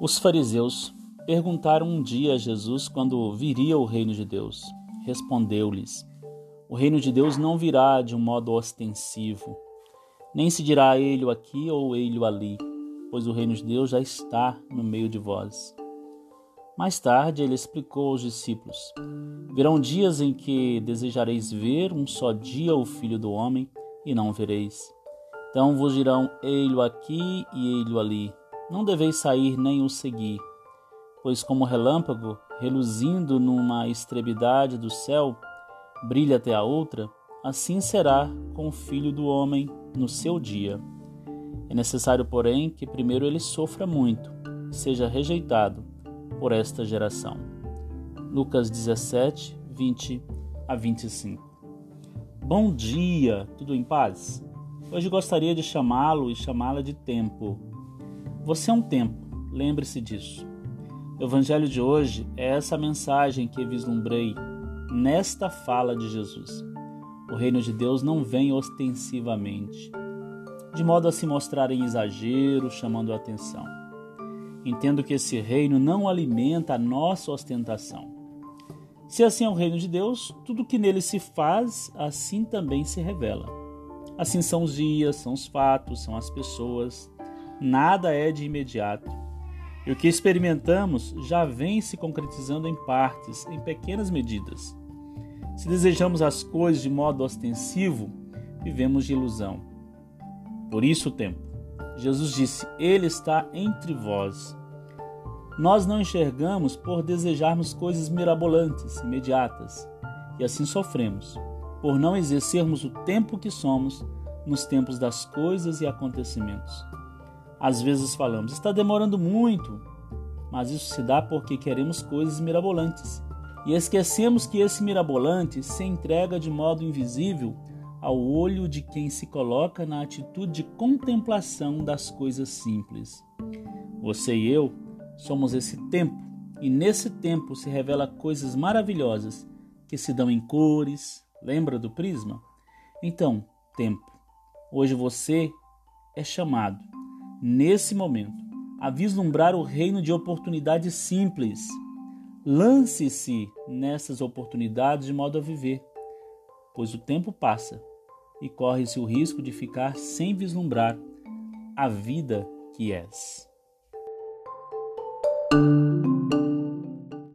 Os fariseus perguntaram um dia a Jesus quando viria o reino de Deus. Respondeu-lhes: O reino de Deus não virá de um modo ostensivo, nem se dirá ele aqui ou ele ali, pois o reino de Deus já está no meio de vós. Mais tarde ele explicou aos discípulos: Virão dias em que desejareis ver um só dia o Filho do Homem e não vereis. Então vos dirão: Ei-lo aqui e ei-lo ali. Não deveis sair nem o seguir, pois como relâmpago, reluzindo numa extremidade do céu, brilha até a outra, assim será com o Filho do Homem no seu dia. É necessário, porém, que primeiro ele sofra muito, seja rejeitado por esta geração. Lucas 17, 20 a 25. Bom dia, tudo em paz? Hoje gostaria de chamá-lo e chamá-la de tempo. Você é um tempo, lembre-se disso. O Evangelho de hoje é essa mensagem que vislumbrei nesta fala de Jesus. O reino de Deus não vem ostensivamente, de modo a se mostrar em exagero, chamando a atenção. Entendo que esse reino não alimenta a nossa ostentação. Se assim é o reino de Deus, tudo que nele se faz, assim também se revela. Assim são os dias, são os fatos, são as pessoas. Nada é de imediato. E o que experimentamos já vem se concretizando em partes, em pequenas medidas. Se desejamos as coisas de modo ostensivo, vivemos de ilusão. Por isso o tempo. Jesus disse: Ele está entre vós. Nós não enxergamos por desejarmos coisas mirabolantes, imediatas, e assim sofremos, por não exercermos o tempo que somos nos tempos das coisas e acontecimentos. Às vezes falamos, está demorando muito, mas isso se dá porque queremos coisas mirabolantes e esquecemos que esse mirabolante se entrega de modo invisível ao olho de quem se coloca na atitude de contemplação das coisas simples. Você e eu somos esse tempo, e nesse tempo se revela coisas maravilhosas que se dão em cores. Lembra do prisma? Então, tempo. Hoje você é chamado, nesse momento, a vislumbrar o reino de oportunidades simples. Lance-se nessas oportunidades de modo a viver, pois o tempo passa e corre-se o risco de ficar sem vislumbrar a vida que és.